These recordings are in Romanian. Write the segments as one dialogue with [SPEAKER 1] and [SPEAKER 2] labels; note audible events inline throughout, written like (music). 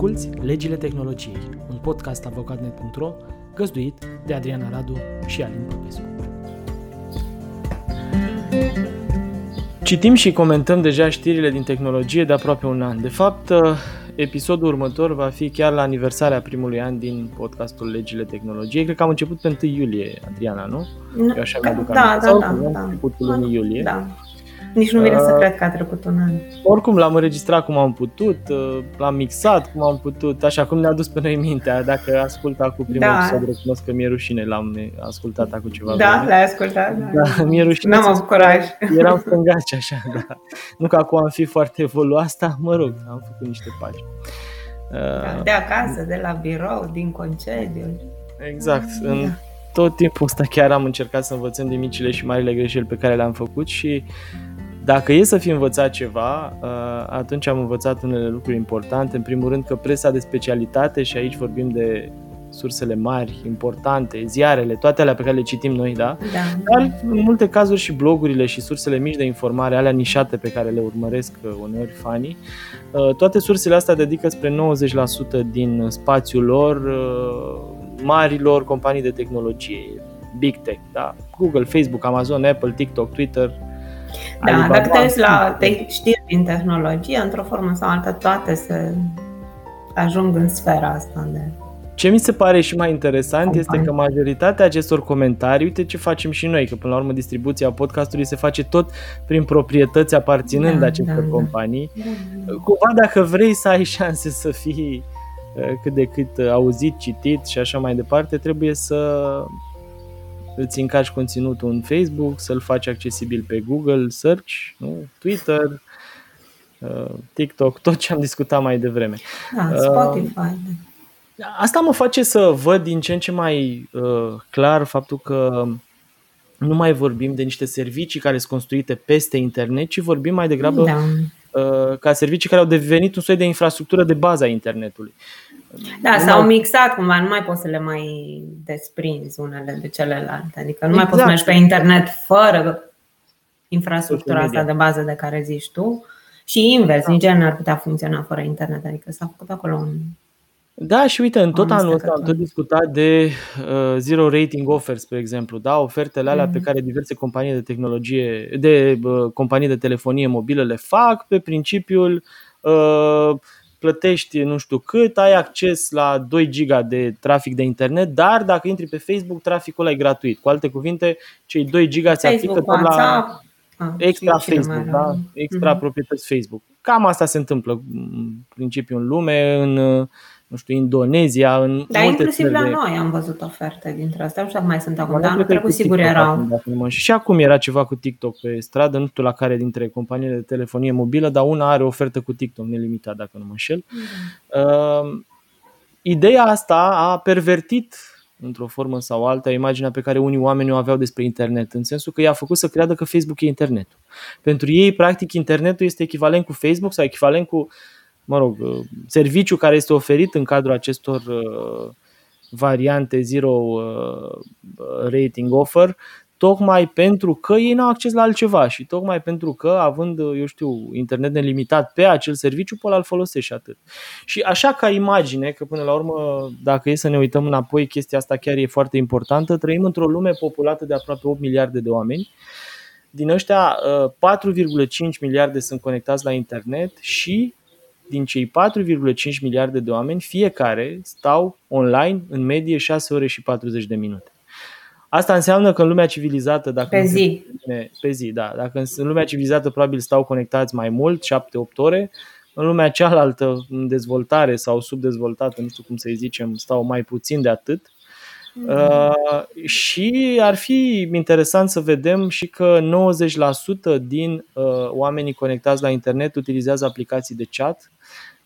[SPEAKER 1] Asculți Legile Tehnologiei, un podcast avocatnet.ro găzduit de Adriana Radu și Alin Popescu. Citim și comentăm deja știrile din tehnologie de aproape un an. De fapt, episodul următor va fi chiar la aniversarea primului an din podcastul Legile Tehnologiei. Cred că am început pe 1 iulie, Adriana, nu?
[SPEAKER 2] Eu așa da, da, da, da, da.
[SPEAKER 1] Începutul lunii iulie.
[SPEAKER 2] Da. Nici nu vine uh, să cred că a trecut un an.
[SPEAKER 1] Oricum l-am înregistrat cum am putut, uh, l-am mixat cum am putut, așa cum ne-a dus pe noi mintea. Dacă asculta cu primul da. episod, recunosc că mi-e rușine, l-am ascultat acum ceva
[SPEAKER 2] Da, vreme. l-ai ascultat, da.
[SPEAKER 1] da mi-e rușine.
[SPEAKER 2] N-am avut curaj.
[SPEAKER 1] Eram stângaci așa, da. Nu că acum am fi foarte evoluat, asta, mă rog, am făcut niște pagini.
[SPEAKER 2] Uh, de acasă, de la birou, din concediu.
[SPEAKER 1] Exact. Da. În tot timpul ăsta chiar am încercat să învățăm din micile și marile greșeli pe care le-am făcut și dacă e să fi învățat ceva, uh, atunci am învățat unele lucruri importante. În primul rând că presa de specialitate, și aici vorbim de sursele mari, importante, ziarele, toate alea pe care le citim noi, da?
[SPEAKER 2] da.
[SPEAKER 1] Dar în multe cazuri și blogurile și sursele mici de informare, alea nișate pe care le urmăresc uh, uneori fanii, uh, toate sursele astea dedică spre 90% din spațiul lor marilor companii de tehnologie, big tech, da? Google, Facebook, Amazon, Apple, TikTok, Twitter,
[SPEAKER 2] da, Alibaba, dacă te uiți la te- știri din tehnologie, într-o formă sau alta, toate se ajung în sfera asta de
[SPEAKER 1] ce mi se pare și mai interesant Companie. este că majoritatea acestor comentarii, uite ce facem și noi, că până la urmă distribuția podcastului se face tot prin proprietăți aparținând da, acestor da, da. companii. Da, da. Cumva dacă vrei să ai șanse să fii uh, cât de cât auzit, citit și așa mai departe, trebuie să îți încarci conținutul în Facebook, să-l faci accesibil pe Google Search, nu? Twitter, uh, TikTok, tot ce am discutat mai devreme.
[SPEAKER 2] Da, Spotify. Uh,
[SPEAKER 1] asta mă face să văd din ce în ce mai uh, clar faptul că nu mai vorbim de niște servicii care sunt construite peste internet, ci vorbim mai degrabă da. uh, ca servicii care au devenit un soi de infrastructură de bază a internetului.
[SPEAKER 2] Da, nu s-au mai... mixat cumva, nu mai poți să le mai desprinzi unele de celelalte. Adică nu exact. mai poți să mergi pe internet fără infrastructura asta de bază de care zici tu. Și invers, da. nici nu ar putea funcționa fără internet. Adică s-a făcut acolo un
[SPEAKER 1] da, și uite, în tot anul ăsta am tot discutat de uh, zero rating offers, spre exemplu, da, ofertele alea mm-hmm. pe mhm. care diverse companii de tehnologie, de uh, companii de telefonie mobilă le fac pe principiul uh, plătești nu știu cât, ai acces la 2 giga de trafic de internet, dar dacă intri pe Facebook, traficul ăla e gratuit. Cu alte cuvinte, cei 2 giga se aplică tot la extra Facebook, da? extra mm-hmm. proprietăți Facebook. Cam asta se întâmplă în principiu în lume, în nu știu, Indonezia, în
[SPEAKER 2] Da,
[SPEAKER 1] multe
[SPEAKER 2] inclusiv la de... noi am văzut oferte dintre astea, nu știu dacă mai sunt acum, dar anul trecut sigur erau.
[SPEAKER 1] Acum, și acum era ceva cu TikTok pe stradă, nu știu la care dintre companiile de telefonie mobilă, dar una are ofertă cu TikTok nelimitat, dacă nu mă înșel. Mm-hmm. Uh, ideea asta a pervertit într-o formă sau alta imaginea pe care unii oameni o aveau despre internet, în sensul că i-a făcut să creadă că Facebook e internetul. Pentru ei, practic, internetul este echivalent cu Facebook sau echivalent cu uh, mă rog, uh, serviciu care este oferit în cadrul acestor uh, variante zero uh, rating offer, tocmai pentru că ei nu au acces la altceva și tocmai pentru că, având, eu știu, internet nelimitat pe acel serviciu, pot al folosești și atât. Și așa ca imagine, că până la urmă, dacă e să ne uităm înapoi, chestia asta chiar e foarte importantă, trăim într-o lume populată de aproape 8 miliarde de oameni. Din ăștia, 4,5 miliarde sunt conectați la internet și din cei 4,5 miliarde de oameni, fiecare stau online în medie 6 ore și 40 de minute. Asta înseamnă că în lumea civilizată, dacă
[SPEAKER 2] pe zi,
[SPEAKER 1] pe zi, da, dacă în lumea civilizată probabil stau conectați mai mult, 7-8 ore, în lumea cealaltă, în dezvoltare sau subdezvoltată, nu știu cum să-i zicem, stau mai puțin de atât. Uh, și ar fi interesant să vedem și că 90% din uh, oamenii conectați la internet utilizează aplicații de chat.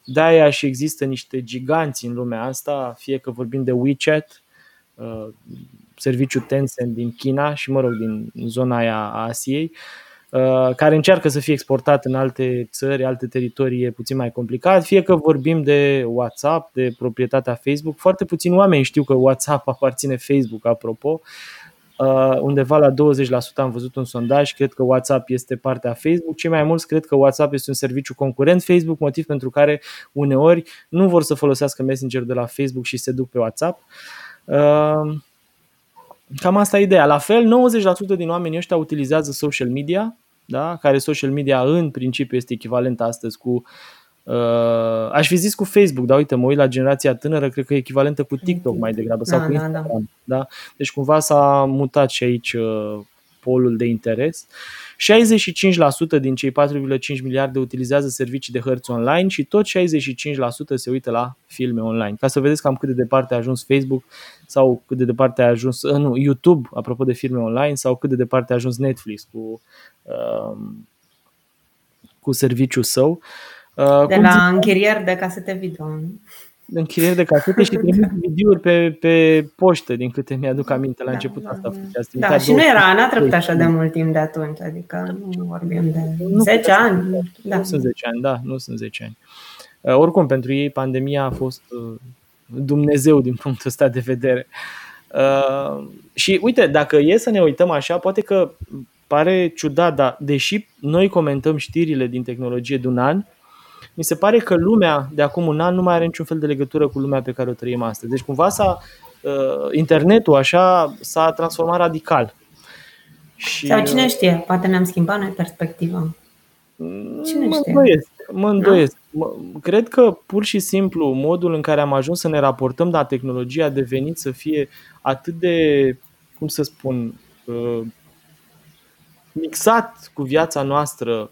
[SPEAKER 1] De-aia și există niște giganți în lumea asta, fie că vorbim de WeChat, uh, serviciu Tencent din China și, mă rog, din zona aia a Asiei, uh, Uh, care încearcă să fie exportat în alte țări, alte teritorii e puțin mai complicat, fie că vorbim de WhatsApp, de proprietatea Facebook. Foarte puțini oameni știu că WhatsApp (laughs) aparține Facebook, apropo. Uh, undeva la 20% am văzut un sondaj, cred că WhatsApp este partea Facebook. Cei mai mulți cred că WhatsApp este un serviciu concurent Facebook, motiv pentru care uneori nu vor să folosească Messenger de la Facebook și se duc pe WhatsApp. Uh, cam asta e ideea. La fel, 90% din oamenii ăștia utilizează social media, da? care social media în principiu este echivalent astăzi cu Uh, aș fi zis cu Facebook, dar uite, mă uit la generația tânără, cred că e echivalentă cu TikTok mai degrabă sau da, cu da, Instagram. Da, da. Deci cumva s-a mutat și aici uh, polul de interes. 65% din cei 4,5 miliarde utilizează servicii de hărți online și tot 65% se uită la filme online. Ca să vedeți cam cât de departe a ajuns Facebook sau cât de departe a ajuns uh, nu, YouTube, apropo de filme online, sau cât de departe a ajuns Netflix cu, uh, cu serviciul său. Uh,
[SPEAKER 2] Uh, de la închirieri de casete video.
[SPEAKER 1] Închirieri de casete și (laughs) trimit videouri pe, pe poștă, din câte mi-aduc aminte la da, început
[SPEAKER 2] da,
[SPEAKER 1] asta.
[SPEAKER 2] Da, da și nu era, n-a trecut așa de mult timp de atunci, adică nu vorbim de nu 10 ani. Nu,
[SPEAKER 1] da. nu sunt 10 ani, da, nu sunt 10 ani. Uh, oricum, pentru ei pandemia a fost uh, Dumnezeu din punctul ăsta de vedere. Uh, și uite, dacă e să ne uităm așa, poate că pare ciudat, dar deși noi comentăm știrile din tehnologie de un an, mi se pare că lumea de acum un an nu mai are niciun fel de legătură cu lumea pe care o trăim astăzi. Deci cumva s-a, uh, internetul așa s-a transformat radical.
[SPEAKER 2] Și, Sau cine știe, poate ne-am schimbat noi perspectiva.
[SPEAKER 1] Cine mă știe? Îndoiesc, mă îndoiesc. Da? Cred că pur și simplu modul în care am ajuns să ne raportăm la tehnologie a devenit să fie atât de, cum să spun, uh, mixat cu viața noastră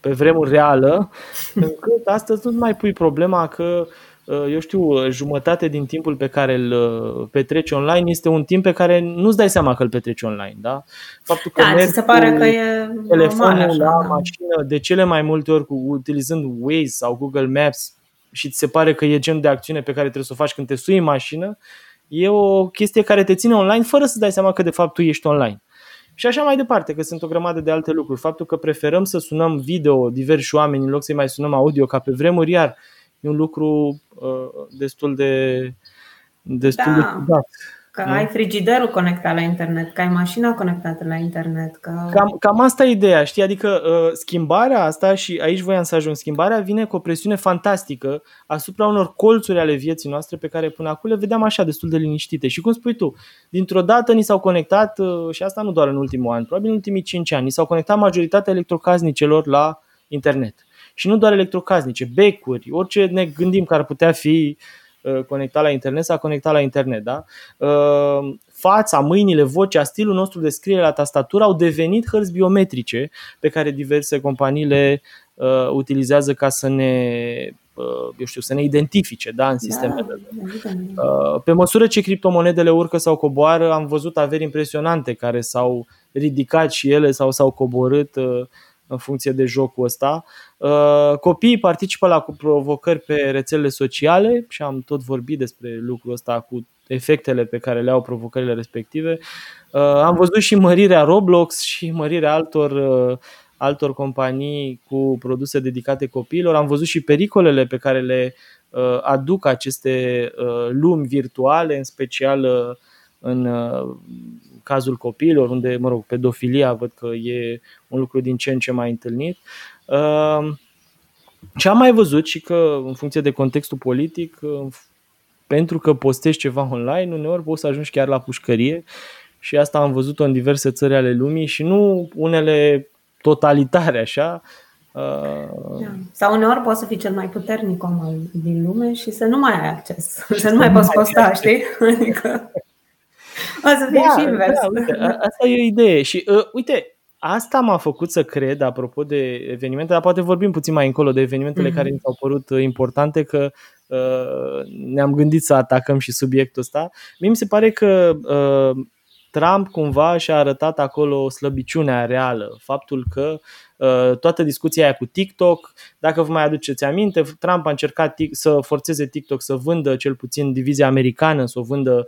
[SPEAKER 1] pe vremuri reală, încât astăzi nu mai pui problema că uh, eu știu, jumătate din timpul pe care îl uh, petreci online este un timp pe care nu-ți dai seama că îl petreci online. Da?
[SPEAKER 2] Faptul că da, se pare că e
[SPEAKER 1] telefonul așa, la da. mașină de cele mai multe ori cu, utilizând Waze sau Google Maps și ți se pare că e genul de acțiune pe care trebuie să o faci când te sui în mașină, e o chestie care te ține online fără să dai seama că de fapt tu ești online. Și așa mai departe, că sunt o grămadă de alte lucruri. Faptul că preferăm să sunăm video diversi oameni în loc să-i mai sunăm audio ca pe vremuri, iar e un lucru uh, destul de destul
[SPEAKER 2] da. de ciudat. Că nu? ai frigiderul conectat la internet, că ai mașina conectată la internet. Că...
[SPEAKER 1] Cam, cam asta e ideea, știi? Adică uh, schimbarea asta, și aici voiam să ajung, schimbarea vine cu o presiune fantastică asupra unor colțuri ale vieții noastre pe care până acum le vedeam așa destul de liniștite. Și cum spui tu, dintr-o dată ni s-au conectat, uh, și asta nu doar în ultimul an, probabil în ultimii 5 ani, ni s-au conectat majoritatea electrocasnicelor la internet. Și nu doar electrocasnice, becuri, orice ne gândim că ar putea fi uh, Uh, conectat la internet s-a conectat la internet. Da? Uh, fața, mâinile, vocea, stilul nostru de scriere la tastatură au devenit hărți biometrice pe care diverse companii le uh, utilizează ca să ne eu știu, să ne identifice da, în sistemele. Da, pe măsură ce criptomonedele urcă sau coboară, am văzut averi impresionante care s-au ridicat și ele sau s-au coborât în funcție de jocul ăsta. Uh, copiii participă la provocări pe rețelele sociale și am tot vorbit despre lucrul ăsta cu efectele pe care le au provocările respective. Uh, am văzut și mărirea Roblox și mărirea altor uh, altor companii cu produse dedicate copiilor. Am văzut și pericolele pe care le aduc aceste lumi virtuale, în special în cazul copiilor, unde, mă rog, pedofilia văd că e un lucru din ce în ce mai întâlnit. Ehm, ce am mai văzut și că, în funcție de contextul politic, pentru că postezi ceva online, uneori poți să ajungi chiar la pușcărie și asta am văzut-o în diverse țări ale lumii și nu unele totalitare așa,
[SPEAKER 2] da. Sau uneori poți să fii cel mai puternic om din lume și să nu mai ai acces, să nu mai poți posta, știi? (laughs) Adică o să fie da, și invers. Da,
[SPEAKER 1] uite, asta e o idee. Și uh, uite, asta m-a făcut să cred, apropo de evenimente, dar poate vorbim puțin mai încolo de evenimentele mm-hmm. care mi s-au părut uh, importante, că uh, ne-am gândit să atacăm și subiectul ăsta. Mie mi se pare că uh, Trump cumva și-a arătat acolo slăbiciunea reală, faptul că uh, toată discuția aia cu TikTok, dacă vă mai aduceți aminte, Trump a încercat să forțeze TikTok să vândă cel puțin divizia americană, să o vândă,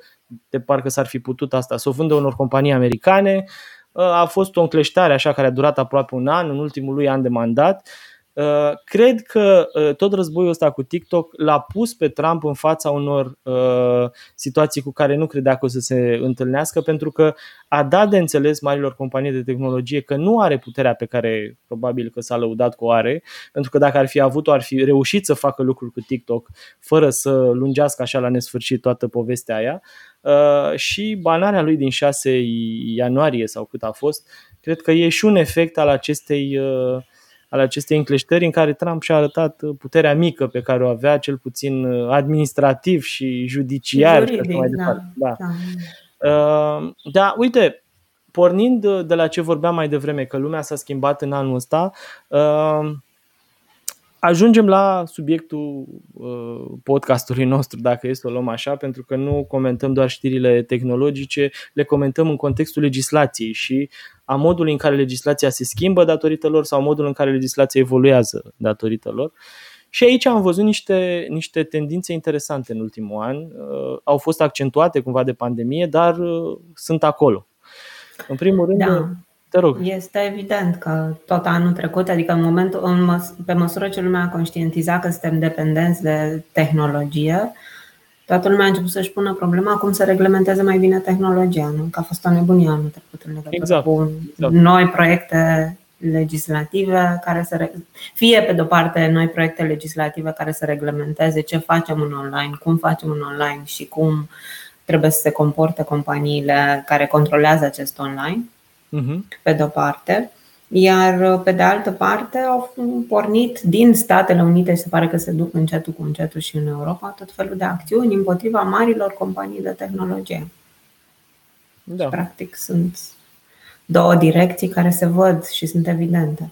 [SPEAKER 1] de parcă s-ar fi putut asta, să o vândă unor companii americane. Uh, a fost o încleștare așa care a durat aproape un an, în ultimul lui an de mandat Uh, cred că uh, tot războiul ăsta cu TikTok l-a pus pe Trump în fața unor uh, situații cu care nu credea că o să se întâlnească, pentru că a dat de înțeles marilor companii de tehnologie că nu are puterea pe care probabil că s-a lăudat cu o are, pentru că dacă ar fi avut-o, ar fi reușit să facă lucruri cu TikTok fără să lungească așa la nesfârșit toată povestea aia. Uh, și banarea lui din 6 ianuarie sau cât a fost, cred că e și un efect al acestei uh, al acestei încleștări în care Trump și-a arătat puterea mică pe care o avea, cel puțin uh, administrativ și judiciar.
[SPEAKER 2] Juridic, și mai departe. Da, da.
[SPEAKER 1] Da. da, uite, pornind de la ce vorbeam mai devreme, că lumea s-a schimbat în anul ăsta, uh, ajungem la subiectul uh, podcastului nostru, dacă este o luăm așa, pentru că nu comentăm doar știrile tehnologice, le comentăm în contextul legislației și a modului în care legislația se schimbă datorită lor sau modul în care legislația evoluează datorită lor. Și aici am văzut niște, niște tendințe interesante în ultimul an. Uh, au fost accentuate cumva de pandemie, dar uh, sunt acolo. În primul rând,
[SPEAKER 2] da. Te rog. Este evident că tot anul trecut, adică în momentul, în măs- pe măsură ce lumea a conștientizat că suntem dependenți de tehnologie, toată lumea a început să-și pună problema cum să reglementeze mai bine tehnologia, nu? Că a fost o nebunie anul trecut în legătură
[SPEAKER 1] exact.
[SPEAKER 2] cu
[SPEAKER 1] exact.
[SPEAKER 2] noi proiecte legislative care să fie pe de-o parte noi proiecte legislative care să reglementeze ce facem în online, cum facem în online și cum trebuie să se comporte companiile care controlează acest online uh-huh. pe de-o parte, iar pe de altă parte au pornit din Statele Unite, se pare că se duc încetul cu încetul și în Europa, tot felul de acțiuni împotriva marilor companii de tehnologie. Da. Practic sunt două direcții care se văd și sunt evidente.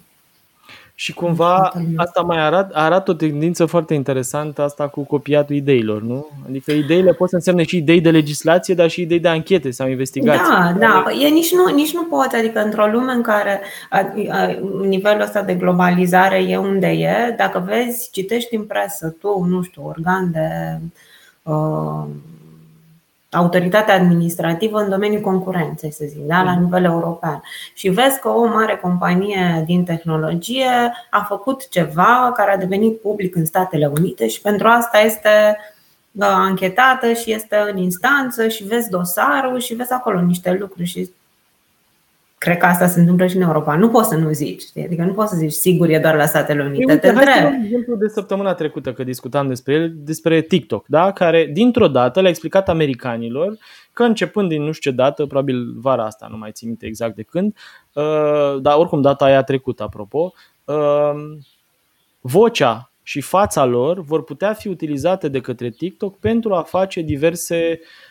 [SPEAKER 1] Și cumva asta mai arată, arată o tendință foarte interesantă, asta cu copiatul ideilor, nu? Adică ideile pot să însemne și idei de legislație, dar și idei de anchete sau investigații.
[SPEAKER 2] Da, da, e nici nu, nici nu poți, adică într-o lume în care a, a, nivelul ăsta de globalizare e unde e, dacă vezi, citești în presă, tu, nu știu, organ de uh, autoritatea administrativă în domeniul concurenței, să zic, da? la mhm. nivel european. Și vezi că o mare companie din tehnologie a făcut ceva care a devenit public în Statele Unite și pentru asta este anchetată și este în instanță și vezi dosarul și vezi acolo niște lucruri și cred că asta se întâmplă și în Europa. Nu poți să nu zici, știi? adică nu poți să zici sigur e doar la Statele Unite. Te
[SPEAKER 1] întreb. exemplu de săptămâna trecută că discutam despre el, despre TikTok, da? care dintr-o dată le-a explicat americanilor că începând din nu știu ce dată, probabil vara asta, nu mai țin minte exact de când, uh, dar oricum data aia trecută, apropo, uh, vocea și fața lor vor putea fi utilizate de către TikTok pentru a face diverse uh, Uh,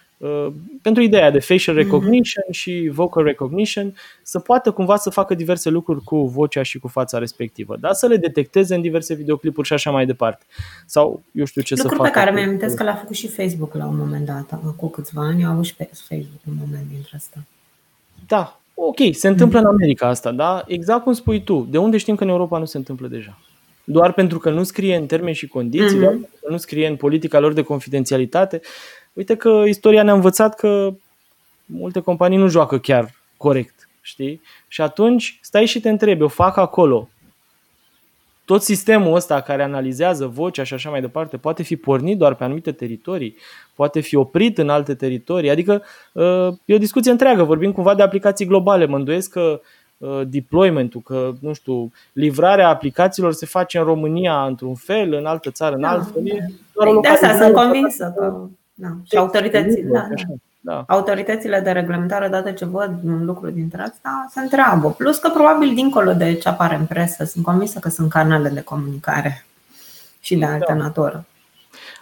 [SPEAKER 1] pentru ideea de facial mhm. recognition mm-hmm. și vocal recognition să poată cumva să facă diverse lucruri cu vocea și cu fața respectivă, da? să le detecteze în diverse videoclipuri și așa mai departe. Sau eu știu ce
[SPEAKER 2] Lucruri
[SPEAKER 1] să facă.
[SPEAKER 2] pe care mi-am că l-a făcut și Facebook la un moment dat, cu câțiva ani, au și pe Facebook un moment dintre asta.
[SPEAKER 1] Da, ok, se întâmplă mm-hmm. în America asta, da? Exact cum spui tu. De unde știm că în Europa nu se întâmplă deja? Doar pentru că nu scrie în termeni și condiții, mm-hmm. doar pentru că nu scrie în politica lor de confidențialitate. Uite că istoria ne-a învățat că multe companii nu joacă chiar corect, știi? Și atunci stai și te întrebi, o fac acolo. Tot sistemul ăsta care analizează vocea și așa mai departe poate fi pornit doar pe anumite teritorii, poate fi oprit în alte teritorii, adică uh, e o discuție întreagă, vorbim cumva de aplicații globale, mă îndoiesc că uh, deployment-ul, că, nu știu, livrarea aplicațiilor se face în România într-un fel, în altă țară în da, alt fel.
[SPEAKER 2] Da. De asta sunt convinsă că da. Și autoritățile, da, da. Da. autoritățile de reglementare, odată ce văd un lucru dintre asta, se întreabă. Plus că probabil dincolo de ce apare în presă, sunt convinsă că sunt canale de comunicare și de altă da. natură.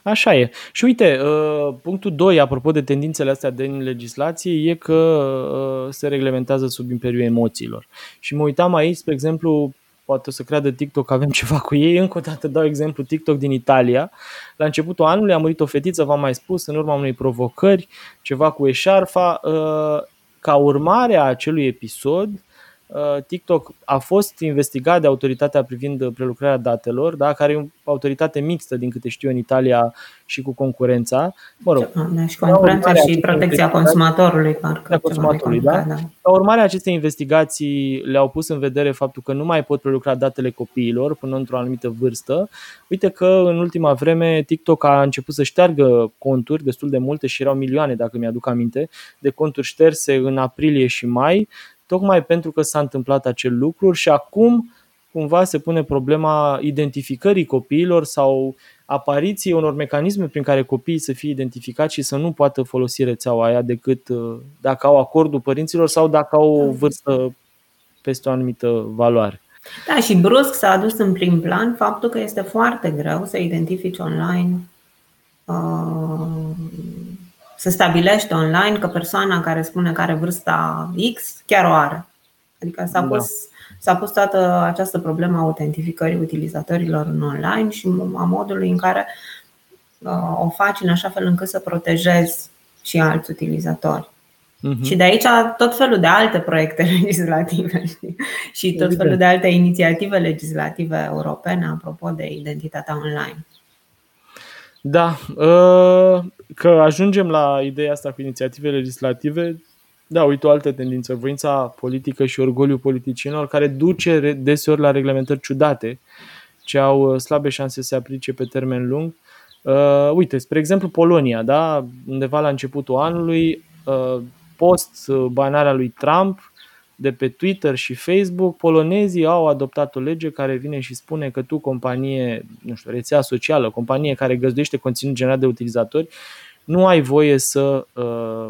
[SPEAKER 1] Așa e. Și uite, uh, punctul 2, apropo de tendințele astea din legislație, e că uh, se reglementează sub imperiul emoțiilor. Și mă uitam aici, spre exemplu, poate o să creadă TikTok că avem (laughs) ceva cu ei. Încă o dată dau exemplu TikTok din Italia. La începutul anului a murit o fetiță, v-am mai spus, în urma unei provocări, ceva cu eșarfa. Uh, ca urmare a acelui episod, Uh, TikTok a fost investigat de autoritatea privind prelucrarea datelor, da, care e o autoritate mixtă, din câte știu, în Italia și cu concurența.
[SPEAKER 2] Mă rog, da, și concurența și protecția consumatorului, parcă.
[SPEAKER 1] Consumatorului, da? da? Ca urmare a acestei investigații le-au pus în vedere faptul că nu mai pot prelucra datele copiilor până într-o anumită vârstă. Uite că în ultima vreme TikTok a început să șteargă conturi, destul de multe și erau milioane, dacă mi-aduc aminte, de conturi șterse în aprilie și mai, tocmai pentru că s-a întâmplat acel lucru și acum cumva se pune problema identificării copiilor sau apariției unor mecanisme prin care copiii să fie identificați și să nu poată folosi rețeaua aia decât uh, dacă au acordul părinților sau dacă au o vârstă peste o anumită valoare.
[SPEAKER 2] Da, și brusc s-a adus în prim plan faptul că este foarte greu să identifici online uh, să stabilește online că persoana care spune că are vârsta X chiar o are. Adică s-a da. pus, s-a pus toată această problemă a autentificării utilizatorilor în online și a modului în care uh, o faci în așa fel încât să protejezi și alți utilizatori. Uh-huh. Și de aici tot felul de alte proiecte (laughs) legislative știi? și tot felul de alte inițiative legislative europene apropo de identitatea online.
[SPEAKER 1] Da, ă, că ajungem la ideea asta cu inițiative legislative, da, uite o altă tendință, voința politică și orgoliul politicienilor care duce deseori la reglementări ciudate ce au ă, slabe șanse să se aplice pe termen lung. Uh, uite, spre exemplu Polonia, da? undeva la începutul anului, uh, post banarea lui Trump, de pe Twitter și Facebook, polonezii au adoptat o lege care vine și spune că tu, companie, nu știu, rețea socială, companie care găzduiește conținut generat de utilizatori, nu ai voie să uh,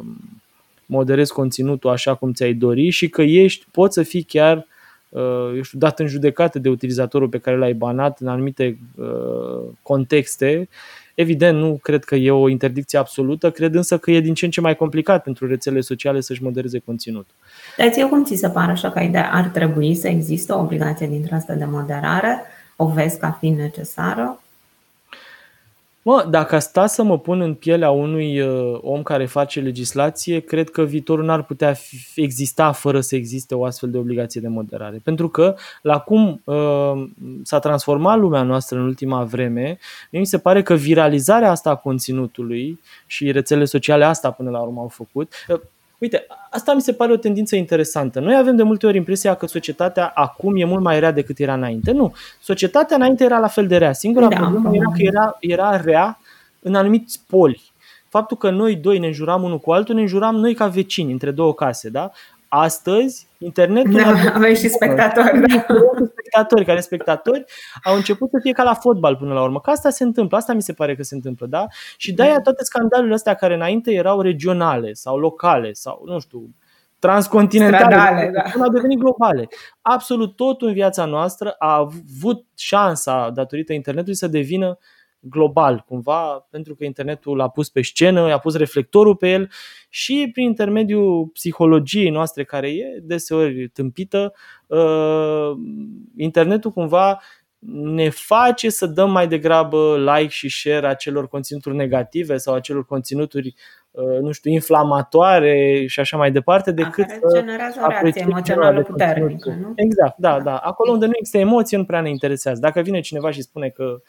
[SPEAKER 1] moderezi conținutul așa cum ți-ai dori și că ești, poți să fii chiar uh, eu știu, dat în judecată de utilizatorul pe care l-ai banat în anumite uh, contexte Evident, nu cred că e o interdicție absolută, cred însă că e din ce în ce mai complicat pentru rețelele sociale să-și modereze conținutul.
[SPEAKER 2] Dar ție cum ți se pare așa că ar trebui să există o obligație dintre asta de moderare? O vezi ca fiind necesară?
[SPEAKER 1] Mă, dacă sta să mă pun în pielea unui uh, om care face legislație, cred că viitorul n-ar putea fi, exista fără să existe o astfel de obligație de moderare. Pentru că, la cum uh, s-a transformat lumea noastră în ultima vreme, mi se pare că viralizarea asta a conținutului și rețelele sociale asta până la urmă au făcut, uh, Uite, asta mi se pare o tendință interesantă. Noi avem de multe ori impresia că societatea acum e mult mai rea decât era înainte. Nu, societatea înainte era la fel de rea. Singura da, problemă era că era, era rea în anumiți poli. Faptul că noi doi ne înjuram unul cu altul, ne înjuram noi ca vecini între două case, da? Astăzi, internetul...
[SPEAKER 2] Da, avem și spectatori. Da.
[SPEAKER 1] Spectatori, care spectatori au început să fie ca la fotbal până la urmă. Că asta se întâmplă, asta mi se pare că se întâmplă, da? Și de-aia toate scandalurile astea care înainte erau regionale sau locale sau, nu știu, transcontinentale, Stradale, da. au devenit globale. Absolut tot în viața noastră a avut șansa, datorită internetului, să devină global, cumva, pentru că internetul l-a pus pe scenă, a pus reflectorul pe el și prin intermediul psihologiei noastre, care e deseori tâmpită, uh, internetul cumva ne face să dăm mai degrabă like și share acelor conținuturi negative sau acelor conținuturi uh, nu știu, inflamatoare și așa mai departe, decât
[SPEAKER 2] care generează o reacție emoțională puternică, nu?
[SPEAKER 1] Exact, da, da. Acolo unde nu există emoție, nu prea ne interesează. Dacă vine cineva și spune că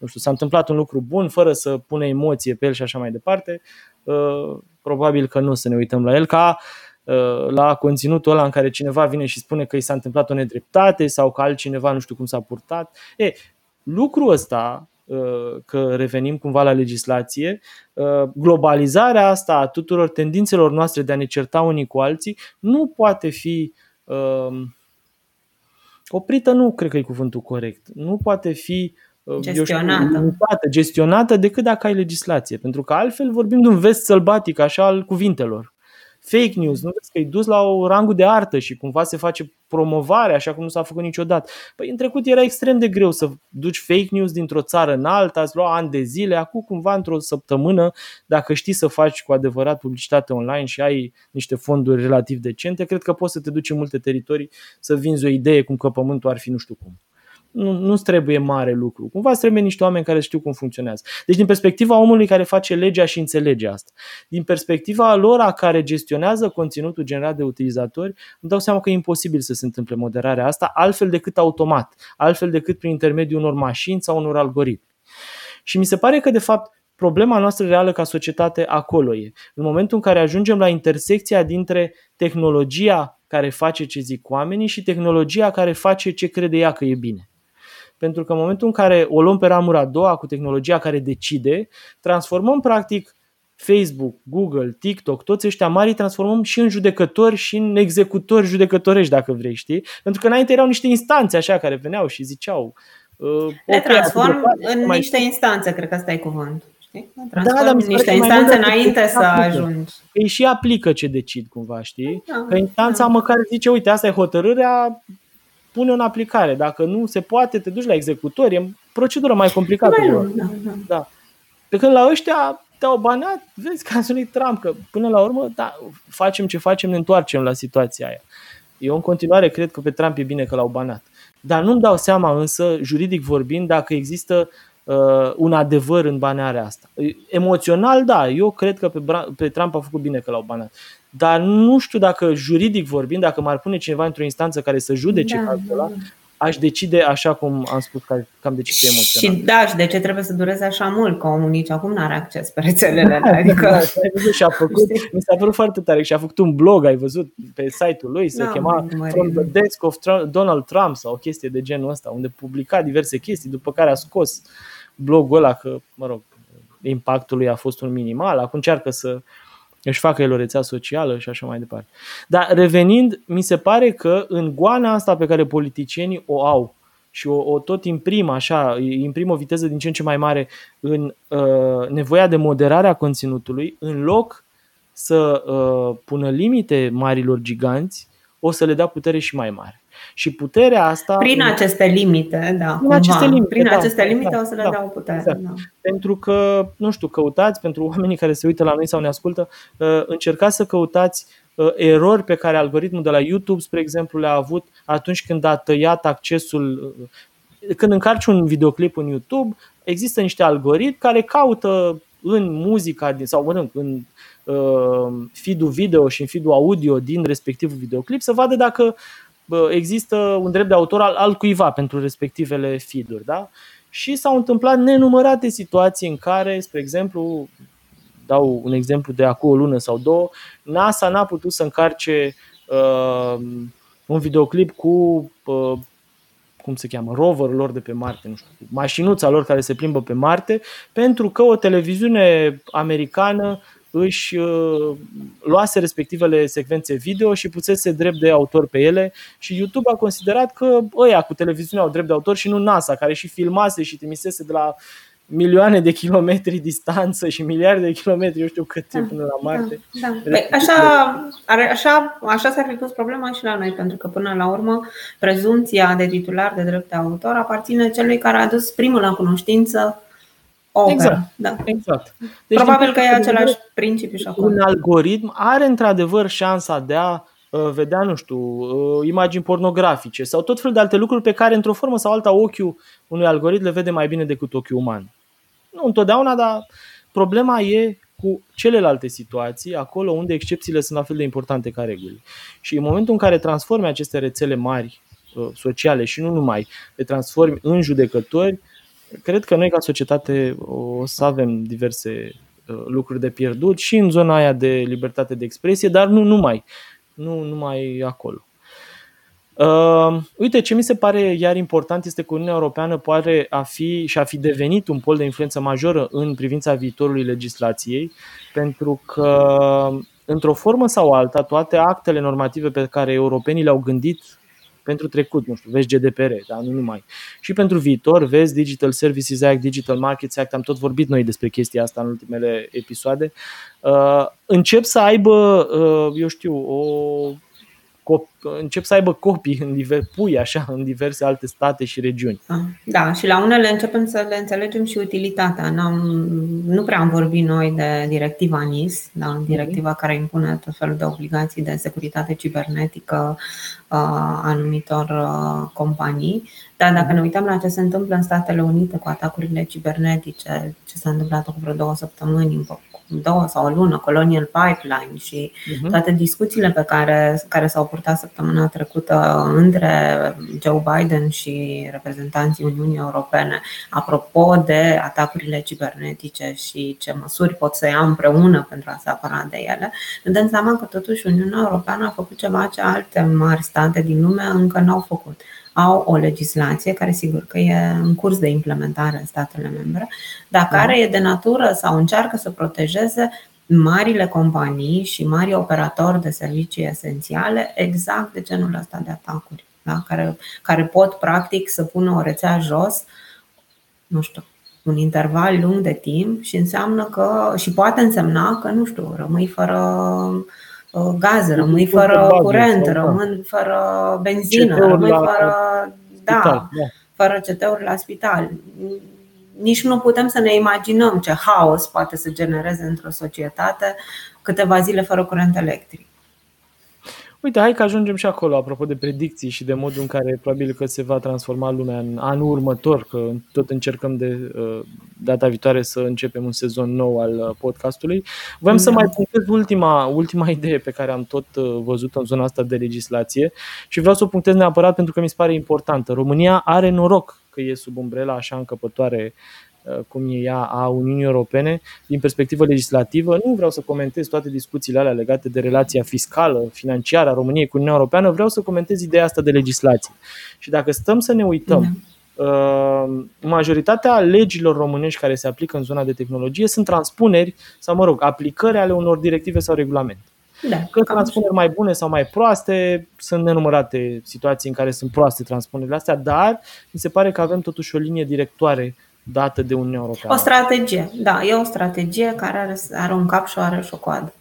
[SPEAKER 1] nu știu, s-a întâmplat un lucru bun fără să pune emoție pe el și așa mai departe, uh, probabil că nu să ne uităm la el ca uh, la conținutul ăla în care cineva vine și spune că i s-a întâmplat o nedreptate sau că altcineva nu știu cum s-a purtat. E, lucrul ăsta, uh, că revenim cumva la legislație, globalizarea asta a tuturor tendințelor noastre de a ne certa unii cu alții nu poate fi oprită, nu cred că e cuvântul corect, nu poate fi
[SPEAKER 2] gestionată. Știu,
[SPEAKER 1] gestionată decât dacă ai legislație. Pentru că altfel vorbim de un vest sălbatic așa al cuvintelor. Fake news, nu vezi că e dus la o rangul de artă și cumva se face promovare așa cum nu s-a făcut niciodată. Păi în trecut era extrem de greu să duci fake news dintr-o țară în alta, îți lua ani de zile, acum cumva într-o săptămână, dacă știi să faci cu adevărat publicitate online și ai niște fonduri relativ decente, cred că poți să te duci în multe teritorii să vinzi o idee cum că pământul ar fi nu știu cum. Nu, nu trebuie mare lucru. Cumva trebuie niște oameni care știu cum funcționează. Deci din perspectiva omului care face legea și înțelege asta. Din perspectiva lor a care gestionează conținutul generat de utilizatori, îmi dau seama că e imposibil să se întâmple moderarea asta altfel decât automat, altfel decât prin intermediul unor mașini sau unor algoritmi. Și mi se pare că de fapt problema noastră reală ca societate acolo e. În momentul în care ajungem la intersecția dintre tehnologia care face ce zic oamenii și tehnologia care face ce crede ea că e bine. Pentru că în momentul în care o luăm pe ramura a doua cu tehnologia care decide, transformăm practic Facebook, Google, TikTok, toți ăștia mari transformăm și în judecători și în executori judecătorești, dacă vrei, știi? Pentru că înainte erau niște instanțe așa care veneau și ziceau
[SPEAKER 2] uh, Le transform în mai... niște instanțe, cred că asta e cuvântul. Da, da, niște instanțe înainte să ajungi.
[SPEAKER 1] Ei și aplică ce decid cumva, știi? Da, că instanța da. măcar zice, uite, asta e hotărârea, pune în aplicare. Dacă nu se poate, te duci la executor. E procedură mai complicată. Mai lung, da, da. da. Pe când la ăștia te-au banat, vezi cazul lui Trump, că până la urmă, da, facem ce facem, ne întoarcem la situația aia. Eu în continuare cred că pe Trump e bine că l-au banat. Dar nu-mi dau seama însă, juridic vorbind, dacă există uh, un adevăr în banarea asta. Emoțional, da, eu cred că pe, pe Trump a făcut bine că l-au banat. Dar nu știu dacă juridic vorbind, dacă m-ar pune cineva într-o instanță care să judece da, cazul ăla, da, da. aș decide așa cum am spus că, că am decis emoțional.
[SPEAKER 2] Și da, și de ce trebuie să dureze așa mult? Că omul nici acum nu are acces pe rețelele (laughs) Adică... Da,
[SPEAKER 1] și a făcut, mi s-a părut foarte tare și a făcut un blog, ai văzut, pe site-ul lui, se da, chema From the Desk of Donald Trump sau o chestie de genul ăsta, unde publica diverse chestii, după care a scos blogul ăla că, mă rog, impactul lui a fost un minimal, acum încearcă să își facă el o rețea socială și așa mai departe. Dar revenind, mi se pare că în goana asta pe care politicienii o au și o, o tot imprimă așa, imprimă o viteză din ce în ce mai mare în uh, nevoia de moderare a conținutului, în loc să uh, pună limite marilor giganți, o să le dea putere și mai mare. Și puterea asta.
[SPEAKER 2] Prin aceste limite, da. Prin aceste limite, prin da, aceste limite da, o să le da, dau putere. Exact. Da.
[SPEAKER 1] Pentru că, nu știu, căutați, pentru oamenii care se uită la noi sau ne ascultă, uh, încercați să căutați uh, erori pe care algoritmul de la YouTube, spre exemplu, le-a avut atunci când a tăiat accesul. Uh, când încarci un videoclip în YouTube, există niște algoritmi care caută în muzica din, sau mă în uh, feed-ul video și în feed-ul audio din respectivul videoclip să vadă dacă există un drept de autor al, al cuiva pentru respectivele feed-uri. Da? Și s-au întâmplat nenumărate situații în care, spre exemplu, dau un exemplu de acum o lună sau două, NASA n-a putut să încarce uh, un videoclip cu uh, cum se cheamă, roverul lor de pe Marte, nu știu, mașinuța lor care se plimbă pe Marte, pentru că o televiziune americană își uh, luase respectivele secvențe video și pusese drept de autor pe ele și YouTube a considerat că ăia cu televiziunea au drept de autor și nu NASA, care și filmase și trimisese de la milioane de kilometri distanță și miliarde de kilometri, eu știu cât da, până la Marte.
[SPEAKER 2] Da, da. Păi, așa, așa, așa s-ar fi pus problema și la noi, pentru că până la urmă prezumția de titular de drept de autor aparține celui care a adus primul la cunoștință opera. Exact. Da. exact. Deci, Probabil că e același principiu și acolo.
[SPEAKER 1] Un algoritm are într-adevăr șansa de a uh, vedea, nu știu, uh, imagini pornografice sau tot felul de alte lucruri pe care, într-o formă sau alta, ochiul unui algoritm le vede mai bine decât ochiul uman. Nu întotdeauna, dar problema e cu celelalte situații, acolo unde excepțiile sunt la fel de importante ca reguli. Și în momentul în care transformi aceste rețele mari uh, sociale și nu numai, le transformi în judecători, cred că noi ca societate o să avem diverse uh, lucruri de pierdut și în zona aia de libertate de expresie, dar nu numai, nu numai acolo. Uh, uite, ce mi se pare iar important este că Uniunea Europeană poate a fi și a fi devenit un pol de influență majoră în privința viitorului legislației, pentru că, într-o formă sau alta, toate actele normative pe care europenii le-au gândit pentru trecut, nu știu, vezi GDPR, dar nu numai. Și pentru viitor, vezi Digital Services Act, Digital Markets Act, am tot vorbit noi despre chestia asta în ultimele episoade, uh, încep să aibă, uh, eu știu, o încep să aibă copii în diver, pui așa în diverse alte state și regiuni.
[SPEAKER 2] Da, da, și la unele începem să le înțelegem și utilitatea. N-am, nu prea am vorbit noi de directiva NIS, da, directiva care impune tot felul de obligații de securitate cibernetică a anumitor companii. Dar dacă ne uităm la ce se întâmplă în Statele Unite cu atacurile cibernetice, ce s-a întâmplat cu vreo două săptămâni două sau o lună, Colonial Pipeline și uh-huh. toate discuțiile pe care, care s-au purtat săptămâna trecută între Joe Biden și reprezentanții Uniunii Europene apropo de atacurile cibernetice și ce măsuri pot să ia împreună pentru a se apăra de ele, ne dăm seama că totuși Uniunea Europeană a făcut ceva ce alte mari state din lume încă n-au făcut au o legislație care sigur că e în curs de implementare în statele membre, dar da. care e de natură sau încearcă să protejeze marile companii și mari operatori de servicii esențiale exact de genul ăsta de atacuri, da? care, care pot practic să pună o rețea jos, nu știu, un interval lung de timp și înseamnă că și poate însemna că, nu știu, rămâi fără Uh, gaze, rămâi fără curent, rămân fără benzină, rămâi fără, da, da, fără CT-uri la spital. Nici nu putem să ne imaginăm ce haos poate să genereze într-o societate câteva zile fără curent electric.
[SPEAKER 1] Uite, hai că ajungem și acolo, apropo de predicții și de modul în care probabil că se va transforma lumea în anul următor, că tot încercăm de uh, data viitoare să începem un sezon nou al uh, podcastului. Vrem da. să mai punctez ultima, ultima idee pe care am tot uh, văzut în zona asta de legislație și vreau să o punctez neapărat pentru că mi se pare importantă. România are noroc că e sub umbrela așa încăpătoare Uh, cum e ea a Uniunii Europene, din perspectivă legislativă. Nu vreau să comentez toate discuțiile alea legate de relația fiscală, financiară a României cu Uniunea Europeană, vreau să comentez ideea asta de legislație. Și dacă stăm să ne uităm, uh, majoritatea legilor românești care se aplică în zona de tehnologie sunt transpuneri sau, mă rog, aplicări ale unor directive sau regulamente. Da, că transpuneri mai bune sau mai proaste, sunt nenumărate situații în care sunt proaste transpunerile astea, dar mi se pare că avem totuși o linie directoare dată de Uniunea Europeană.
[SPEAKER 2] O strategie, da, e o strategie care are, are un cap și o are și o coadă.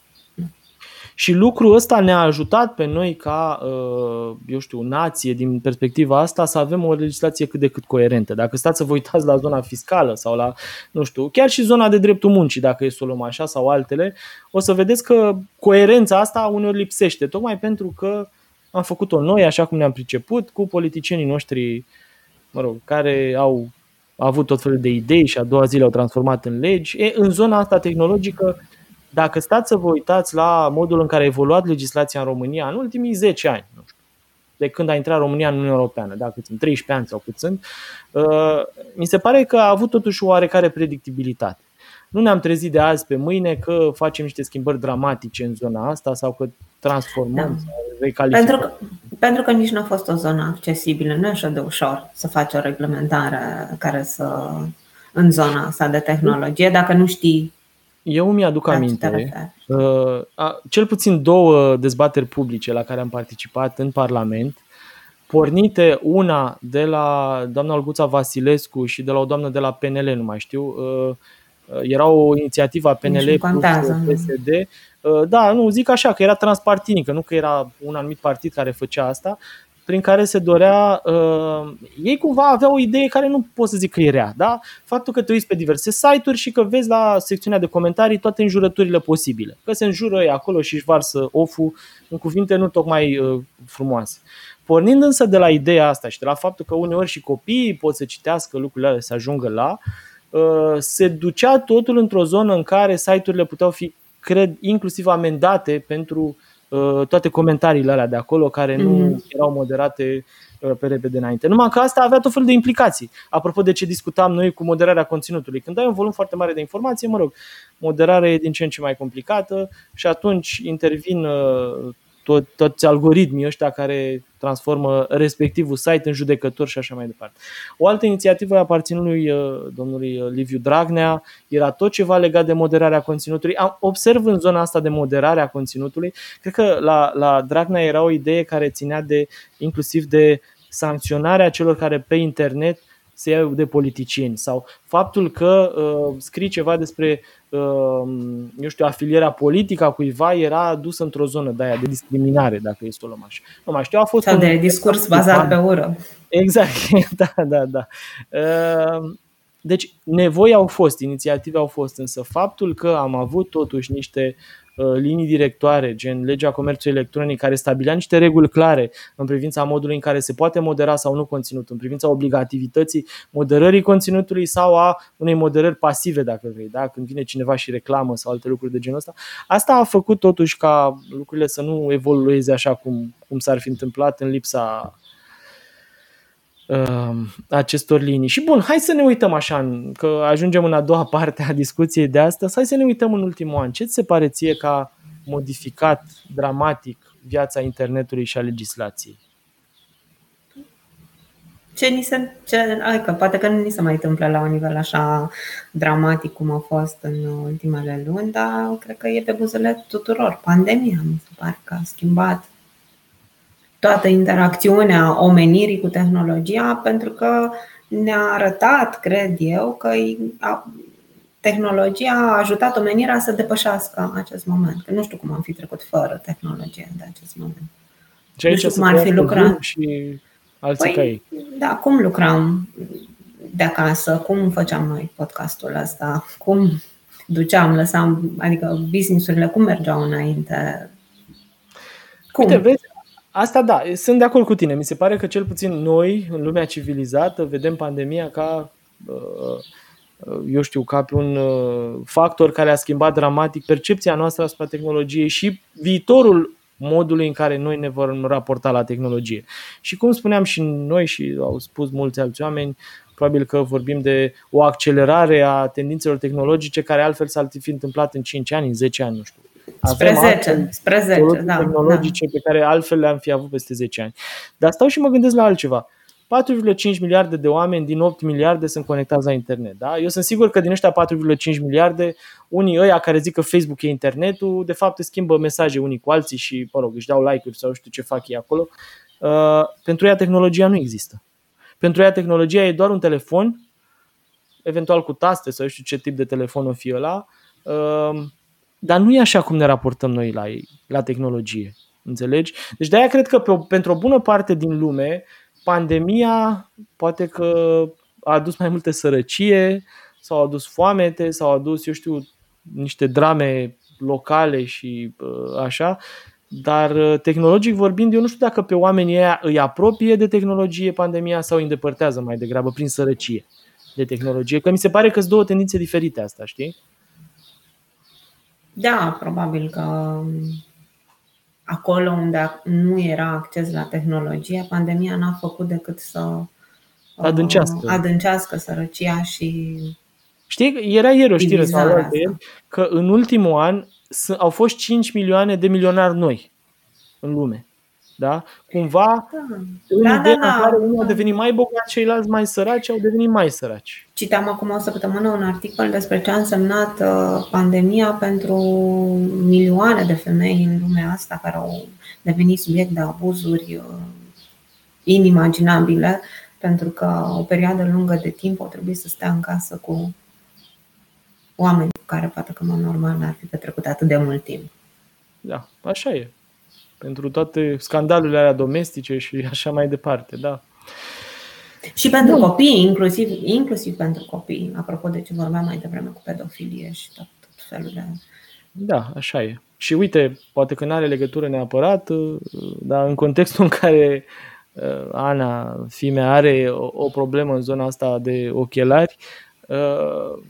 [SPEAKER 1] Și lucrul ăsta ne-a ajutat pe noi ca, uh, eu știu, nație din perspectiva asta să avem o legislație cât de cât coerentă. Dacă stați să vă uitați la zona fiscală sau la, nu știu, chiar și zona de dreptul muncii, dacă e să o luăm așa, sau altele, o să vedeți că coerența asta uneori lipsește, tocmai pentru că am făcut-o noi, așa cum ne-am priceput, cu politicienii noștri, mă rog, care au a avut tot felul de idei și a doua zi le-au transformat în legi. E, în zona asta tehnologică, dacă stați să vă uitați la modul în care a evoluat legislația în România în ultimii 10 ani, nu știu, de când a intrat România în Uniunea Europeană, dacă sunt 13 ani sau cât sunt, uh, mi se pare că a avut totuși o oarecare predictibilitate. Nu ne-am trezit de azi pe mâine că facem niște schimbări dramatice în zona asta sau că transformăm da. sau recalificăm.
[SPEAKER 2] Pentru că, pentru că nici nu a fost o zonă accesibilă, nu e așa de ușor să faci o reglementare care să în zona asta de tehnologie, dacă nu știi
[SPEAKER 1] eu mi-aduc aminte, uh, cel puțin două dezbateri publice la care am participat în Parlament, pornite una de la doamna Olguța Vasilescu și de la o doamnă de la PNL, nu mai știu, uh, Uh, era o inițiativă a PNL plus PSD. Uh, da, nu, zic așa, că era transpartinică, nu că era un anumit partid care făcea asta, prin care se dorea. Uh, ei cumva aveau o idee care nu pot să zic că e rea. Da? Faptul că te uiți pe diverse site-uri și că vezi la secțiunea de comentarii toate înjurăturile posibile. Că se înjură ei acolo și își varsă oful în cuvinte nu tocmai uh, frumoase. Pornind însă de la ideea asta și de la faptul că uneori și copiii pot să citească lucrurile alea, să ajungă la, uh, Uh, se ducea totul într-o zonă în care site-urile puteau fi, cred, inclusiv amendate pentru uh, toate comentariile alea de acolo care nu mm. erau moderate uh, pe repede înainte. Numai că asta avea tot felul de implicații. Apropo de ce discutam noi cu moderarea conținutului. Când ai un volum foarte mare de informație, mă rog, moderarea e din ce în ce mai complicată și atunci intervin tot, toți algoritmii ăștia care transformă respectivul site în judecător și așa mai departe. O altă inițiativă aparține lui uh, domnului uh, Liviu Dragnea, era tot ceva legat de moderarea conținutului. Observ în zona asta de moderare a conținutului, cred că la, la Dragnea era o idee care ținea de inclusiv de sancționarea celor care pe internet se iau de politicieni sau faptul că uh, scrii ceva despre uh, eu știu, afilierea politică a cuiva era dusă într-o zonă de aia de discriminare, dacă este o luăm așa. Nu mai știu, a fost
[SPEAKER 2] sau de discurs bazat pe ură.
[SPEAKER 1] Exact, (laughs) da, da, da. Uh, deci nevoi au fost, inițiative au fost, însă faptul că am avut totuși niște uh, linii directoare, gen legea comerțului electronic, care stabilea niște reguli clare în privința modului în care se poate modera sau nu conținut, în privința obligativității moderării conținutului sau a unei moderări pasive, dacă vrei, da? când vine cineva și reclamă sau alte lucruri de genul ăsta. Asta a făcut totuși ca lucrurile să nu evolueze așa cum, cum s-ar fi întâmplat în lipsa uh, acestor linii. Și bun, hai să ne uităm așa, că ajungem în a doua (laughs) parte a discuției de astăzi, hai să ne uităm în ultimul an. Ce ți se pare ție că a modificat dramatic viața internetului și a legislației?
[SPEAKER 2] ce ni se, ce, adică poate că nu ni se mai întâmplă la un nivel așa dramatic cum a fost în ultimele luni, dar cred că e pe buzele tuturor. Pandemia mi se pare că a schimbat toată interacțiunea omenirii cu tehnologia, pentru că ne-a arătat, cred eu, că tehnologia a ajutat omenirea să depășească acest moment. Că nu știu cum am fi trecut fără tehnologie de acest moment.
[SPEAKER 1] Și aici nu știu cum ar fi lucrat. Și alții păi,
[SPEAKER 2] Da, cum lucram de acasă, cum făceam noi podcastul ăsta, cum duceam, lăsam, adică businessurile, cum mergeau înainte.
[SPEAKER 1] Cum? Uite, vezi, Asta da, sunt de acord cu tine. Mi se pare că cel puțin noi, în lumea civilizată, vedem pandemia ca, uh, eu știu, ca pe un uh, factor care a schimbat dramatic percepția noastră asupra tehnologiei și viitorul modului în care noi ne vom raporta la tehnologie. Și cum spuneam și noi și au spus mulți alți oameni, probabil că vorbim de o accelerare a tendințelor tehnologice care altfel s-ar fi întâmplat în 5 ani, în 10 ani, nu știu.
[SPEAKER 2] Spre 10, spre 10 da,
[SPEAKER 1] tehnologice da. pe care altfel le-am fi avut peste 10 ani. Dar stau și mă gândesc la altceva. 4,5 miliarde de oameni din 8 miliarde sunt conectați la internet. Da? Eu sunt sigur că din ăștia 4,5 miliarde, unii ăia care zic că Facebook e internetul, de fapt schimbă mesaje unii cu alții și, mă rog, își dau like-uri sau știu ce fac ei acolo. Uh, pentru ea tehnologia nu există. Pentru ea tehnologia e doar un telefon, eventual cu taste sau știu ce tip de telefon o fi ăla, uh, dar nu e așa cum ne raportăm noi la, la tehnologie. Înțelegi? Deci de-aia cred că pe o, pentru o bună parte din lume, pandemia poate că a adus mai multe sărăcie, sau a adus foamete, sau a adus, eu știu, niște drame locale și uh, așa, dar uh, tehnologic vorbind, eu nu știu dacă pe oamenii ăia îi apropie de tehnologie pandemia sau îi îndepărtează mai degrabă prin sărăcie de tehnologie, că mi se pare că sunt două tendințe diferite asta, știi?
[SPEAKER 2] Da, probabil că acolo unde nu era acces la tehnologie, pandemia n-a făcut decât să uh,
[SPEAKER 1] adâncească,
[SPEAKER 2] adâncească sărăcia și.
[SPEAKER 1] Știi, era ieri o știre sau ieri, că în ultimul an au fost 5 milioane de milionari noi în lume. Da? Cumva, da. în da, ideea da, da. în care unii au devenit mai bogați, ceilalți mai săraci au devenit mai săraci.
[SPEAKER 2] Citeam acum o săptămână un articol despre ce a însemnat uh, pandemia pentru milioane de femei în lumea asta care au devenit subiect de abuzuri uh, inimaginabile, pentru că o perioadă lungă de timp au trebuit să stea în casă cu oameni cu care poate că, în normal, n-ar fi petrecut atât de mult timp.
[SPEAKER 1] Da, așa e pentru toate scandalurile alea domestice și așa mai departe, da.
[SPEAKER 2] Și pentru Bun. copii, inclusiv, inclusiv pentru copii, apropo de ce vorbeam mai devreme cu pedofilie și tot, tot felul de...
[SPEAKER 1] Da, așa e. Și uite, poate că nu are legătură neapărat, dar în contextul (laughs) în care uh, Ana, fimea, are o, o problemă în zona asta de ochelari, uh,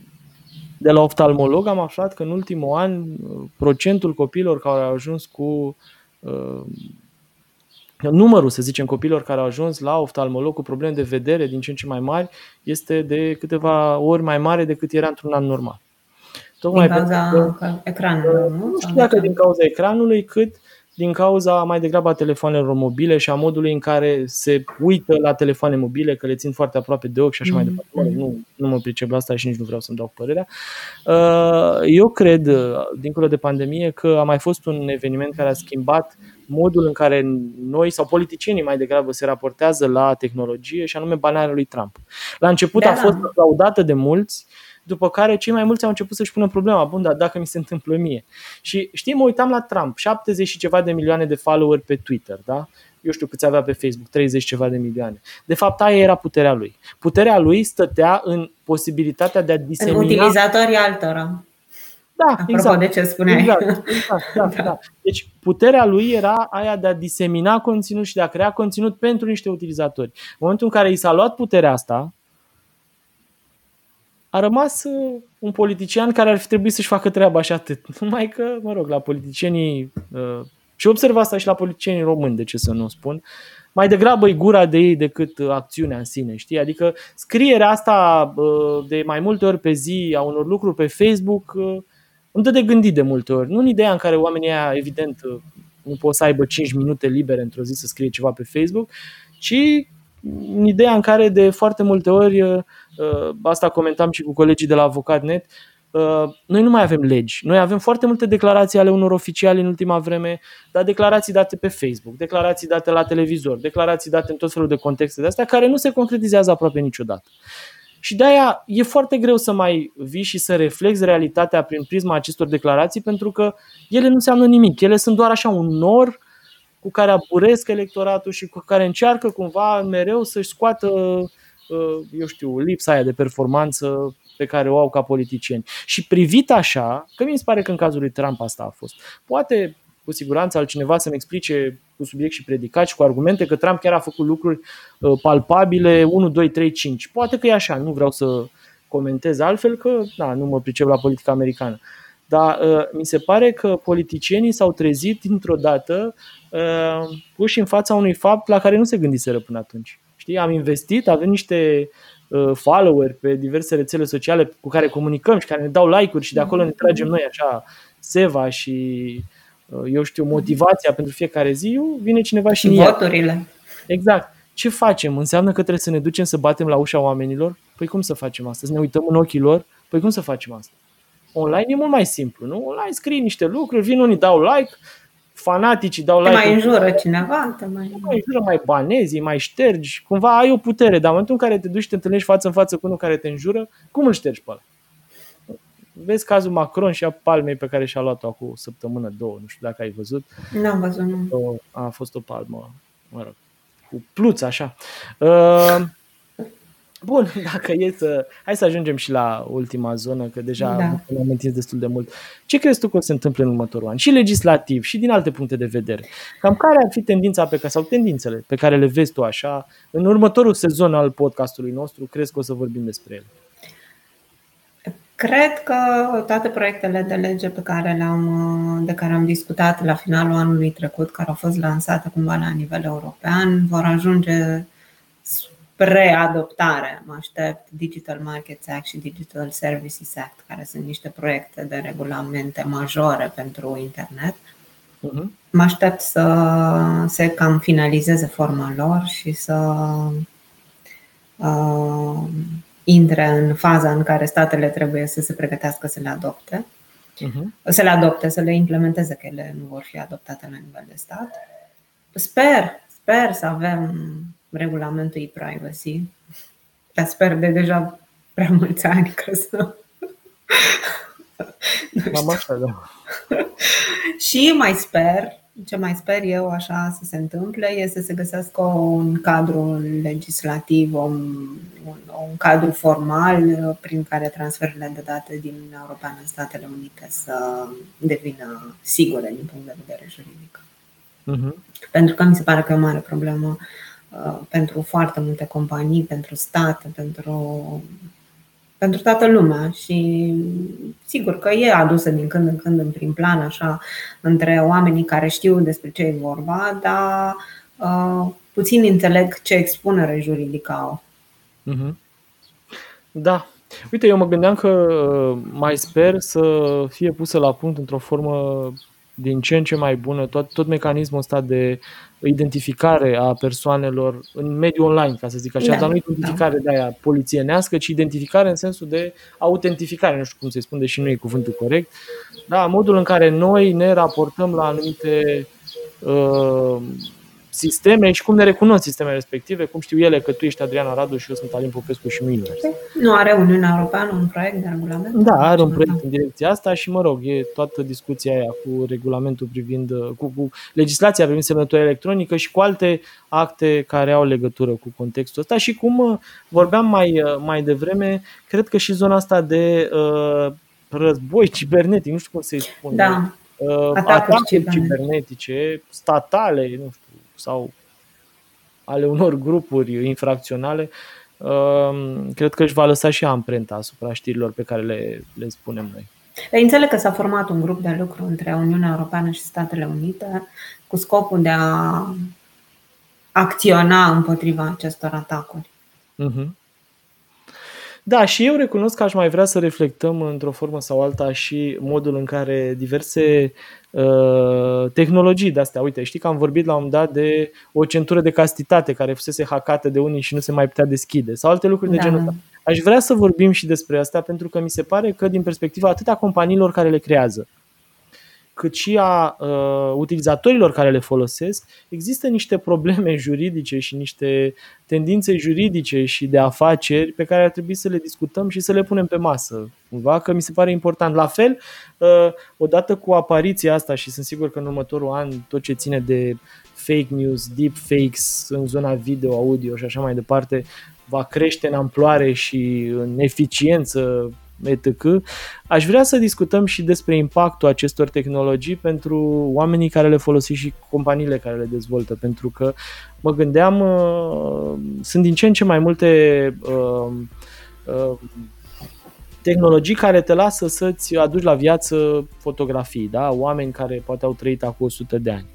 [SPEAKER 1] de la oftalmolog am aflat că în ultimul an procentul copiilor care au ajuns cu Uh, numărul, să zicem, copilor care au ajuns la oftalmolog cu probleme de vedere din ce în ce mai mari este de câteva ori mai mare decât era într-un an normal.
[SPEAKER 2] Tocmai din cauza că, ecranului, nu?
[SPEAKER 1] Nu știu dacă din cauza ecranului, cât din cauza mai degrabă a telefonelor mobile și a modului în care se uită la telefoane mobile, că le țin foarte aproape de ochi și așa mm-hmm. mai departe. Nu, nu mă pricep la asta și nici nu vreau să-mi dau părerea. Uh, eu cred, dincolo de pandemie, că a mai fost un eveniment care a schimbat modul în care noi sau politicienii mai degrabă se raportează la tehnologie și anume banarea lui Trump. La început da, a fost aplaudată de mulți, după care cei mai mulți au început să-și pună problema, bun, dar dacă mi se întâmplă mie. Și știi, mă uitam la Trump, 70 și ceva de milioane de follower pe Twitter, da? eu știu câți avea pe Facebook, 30 ceva de milioane. De fapt, aia era puterea lui. Puterea lui stătea în posibilitatea de a disemina... În
[SPEAKER 2] utilizatorii altora.
[SPEAKER 1] Da, Apropo exact.
[SPEAKER 2] de ce spuneai.
[SPEAKER 1] Exact, exact da, (laughs) da. Da. Deci puterea lui era aia de a disemina conținut și de a crea conținut pentru niște utilizatori. În momentul în care i s-a luat puterea asta, a rămas uh, un politician care ar fi trebuit să-și facă treaba și atât. (laughs) Numai că, mă rog, la politicienii uh, și observ asta și la politicienii români, de ce să nu spun. Mai degrabă e gura de ei decât acțiunea în sine, știi? Adică scrierea asta de mai multe ori pe zi a unor lucruri pe Facebook îmi dă de gândit de multe ori. Nu în ideea în care oamenii aia, evident, nu pot să aibă 5 minute libere într-o zi să scrie ceva pe Facebook, ci în ideea în care de foarte multe ori, asta comentam și cu colegii de la Avocat.net, Uh, noi nu mai avem legi. Noi avem foarte multe declarații ale unor oficiali în ultima vreme, dar declarații date pe Facebook, declarații date la televizor, declarații date în tot felul de contexte de astea care nu se concretizează aproape niciodată. Și de aia e foarte greu să mai vii și să reflexi realitatea prin prisma acestor declarații pentru că ele nu înseamnă nimic. Ele sunt doar așa un nor cu care aburesc electoratul și cu care încearcă cumva mereu să-și scoată, uh, eu știu, lipsa aia de performanță pe care o au ca politicieni. Și privit așa, că mi se pare că în cazul lui Trump asta a fost. Poate cu siguranță altcineva să-mi explice cu subiect și predicat și cu argumente că Trump chiar a făcut lucruri uh, palpabile 1, 2, 3, 5. Poate că e așa, nu vreau să comentez altfel că na, nu mă pricep la politica americană. Dar uh, mi se pare că politicienii s-au trezit dintr-o dată uh, puși în fața unui fapt la care nu se gândiseră până atunci. Știi, am investit, avem niște Uh, follower pe diverse rețele sociale cu care comunicăm și care ne dau like-uri și de acolo ne tragem noi așa seva și uh, eu știu, motivația pentru fiecare zi, vine cineva și,
[SPEAKER 2] și voturile.
[SPEAKER 1] Exact. Ce facem? Înseamnă că trebuie să ne ducem să batem la ușa oamenilor? Păi cum să facem asta? Să ne uităm în ochii lor? Păi cum să facem asta? Online e mult mai simplu, nu? Online scrii niște lucruri, vin unii, dau like, fanaticii dau like.
[SPEAKER 2] Te mai înjură cineva, te mai...
[SPEAKER 1] mai înjură, mai banezi, mai ștergi, cumva ai o putere, dar în momentul în care te duci și te întâlnești față în față cu unul care te înjură, cum îl ștergi pe ăla? Vezi cazul Macron și a palmei pe care și-a luat-o acum o săptămână, două, nu știu dacă ai văzut.
[SPEAKER 2] Nu am văzut, nu.
[SPEAKER 1] A fost o palmă, mă rog, cu pluț, așa. Uh, Bun, (laughs) dacă e să... Hai să ajungem și la ultima zonă, că deja da. am întins destul de mult. Ce crezi tu că o să se întâmple în următorul an? Și legislativ, și din alte puncte de vedere. Cam care ar fi tendința pe care, sau tendințele pe care le vezi tu așa, în următorul sezon al podcastului nostru, crezi că o să vorbim despre ele?
[SPEAKER 2] Cred că toate proiectele de lege pe care le-am, de care am discutat la finalul anului trecut, care au fost lansate cumva la nivel european, vor ajunge preadoptare. Mă aștept Digital Markets Act și Digital Services Act, care sunt niște proiecte de regulamente majore pentru internet. Uh-huh. Mă aștept să se cam finalizeze forma lor și să uh, intre în faza în care statele trebuie să se pregătească să le adopte. Uh-huh. Să le adopte, să le implementeze, că ele nu vor fi adoptate la nivel de stat. Sper, sper să avem regulamentul e-privacy. Dar sper de deja prea mulți ani că să...
[SPEAKER 1] Mama (laughs) așa, da. (laughs)
[SPEAKER 2] și mai sper, ce mai sper eu așa să se întâmple, este să se găsească un cadru legislativ, un, un, un cadru formal prin care transferurile de date din Uniunea Europeană în Statele Unite să devină sigure din punct de vedere juridic. Uh-huh. Pentru că mi se pare că e o mare problemă Uh, pentru foarte multe companii, pentru state, pentru, pentru toată lumea și sigur că e adusă din când în când în prim plan așa între oamenii care știu despre ce e vorba, dar uh, puțin înțeleg ce expunere juridică au.
[SPEAKER 1] Mm-hmm. Da. Uite, eu mă gândeam că uh, mai sper să fie pusă la punct într-o formă din ce în ce mai bună tot, tot mecanismul ăsta de identificare a persoanelor în mediul online, ca să zic așa, da, dar nu identificare da. de aia polițienească, ci identificare în sensul de autentificare, nu știu cum se spune, deși nu e cuvântul corect, da, modul în care noi ne raportăm la anumite uh, sisteme și cum ne recunosc sistemele respective, cum știu ele că tu ești Adriana Radu și eu sunt Alin Popescu și nu invers.
[SPEAKER 2] Nu are Uniunea Europeană un proiect de regulament?
[SPEAKER 1] Da, are un proiect în direcția asta și, mă rog, e toată discuția aia cu regulamentul privind, cu, cu legislația privind semnătura electronică și cu alte acte care au legătură cu contextul ăsta și cum uh, vorbeam mai, uh, mai devreme, cred că și zona asta de uh, război cibernetic, nu știu cum să-i spun.
[SPEAKER 2] Da.
[SPEAKER 1] Uh, atacuri cibernetice, statale, nu știu, sau ale unor grupuri infracționale, um, cred că își va lăsa și amprenta asupra știrilor pe care le, le spunem noi.
[SPEAKER 2] Înțeleg că s-a format un grup de lucru între Uniunea Europeană și Statele Unite cu scopul de a acționa împotriva acestor atacuri. Uh-huh.
[SPEAKER 1] Da, și eu recunosc că aș mai vrea să reflectăm într-o formă sau alta și modul în care diverse uh, tehnologii de astea, uite, știi că am vorbit la un moment dat de o centură de castitate care fusese hackată de unii și nu se mai putea deschide sau alte lucruri da. de genul ăsta. Aș vrea să vorbim și despre asta pentru că mi se pare că din perspectiva atât a companiilor care le creează, cât și a uh, utilizatorilor care le folosesc, există niște probleme (laughs) juridice și niște tendințe juridice și de afaceri pe care ar trebui să le discutăm și să le punem pe masă. Cumva că mi se pare important. La fel, uh, odată cu apariția asta și sunt sigur că în următorul an tot ce ține de fake news, deep fakes în zona video, audio și așa mai departe, va crește în amploare și în eficiență etc. Aș vrea să discutăm și despre impactul acestor tehnologii pentru oamenii care le folosesc și companiile care le dezvoltă, pentru că mă gândeam, uh, sunt din ce în ce mai multe uh, uh, tehnologii care te lasă să-ți aduci la viață fotografii, da? oameni care poate au trăit acum 100 de ani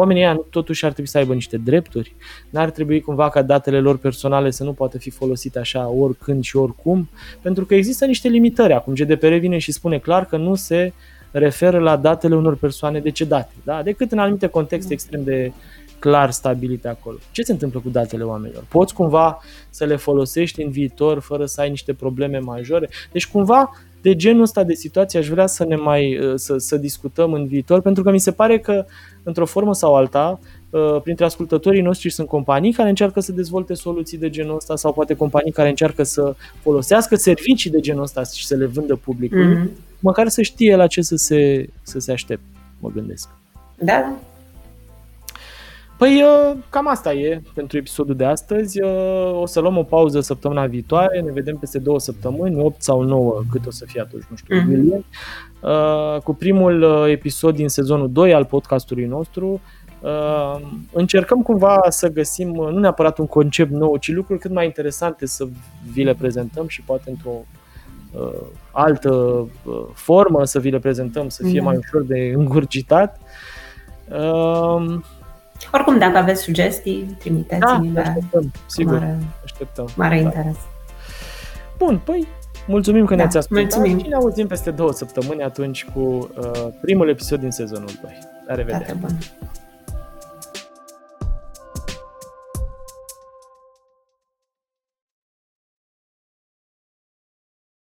[SPEAKER 1] oamenii ăia totuși ar trebui să aibă niște drepturi, n-ar trebui cumva ca datele lor personale să nu poată fi folosite așa oricând și oricum, pentru că există niște limitări. Acum GDPR vine și spune clar că nu se referă la datele unor persoane decedate, da? decât în anumite contexte extrem de clar stabilite acolo. Ce se întâmplă cu datele oamenilor? Poți cumva să le folosești în viitor fără să ai niște probleme majore? Deci cumva de genul ăsta de situație aș vrea să ne mai uh, să, să discutăm în viitor, pentru că mi se pare că într-o formă sau alta, uh, printre ascultătorii noștri sunt companii care încearcă să dezvolte soluții de genul ăsta sau poate companii care încearcă să folosească servicii de genul ăsta și să le vândă publicului, mm-hmm. măcar să știe la ce să se, să se aștepte, mă gândesc.
[SPEAKER 2] Da,
[SPEAKER 1] Păi uh, cam asta e pentru episodul de astăzi. Uh, o să luăm o pauză săptămâna viitoare, ne vedem peste două săptămâni, 8 sau 9, cât o să fie atunci, nu știu, mm-hmm. cu primul episod din sezonul 2 al podcastului nostru. Încercăm cumva să găsim, nu neapărat un concept nou, ci lucruri cât mai interesante să vi le prezentăm și poate într-o altă formă să vi le prezentăm, să fie mm-hmm. mai ușor de îngurgitat.
[SPEAKER 2] Oricum, dacă aveți sugestii, trimiteți-mi.
[SPEAKER 1] Da, așteptăm, sigur. Mare, așteptăm.
[SPEAKER 2] Mare da. interes.
[SPEAKER 1] Bun, păi mulțumim că da, ne-ați ascultat mulțumim. și ne auzim peste două săptămâni atunci cu uh, primul episod din sezonul 2. La revedere!
[SPEAKER 2] Toate bun.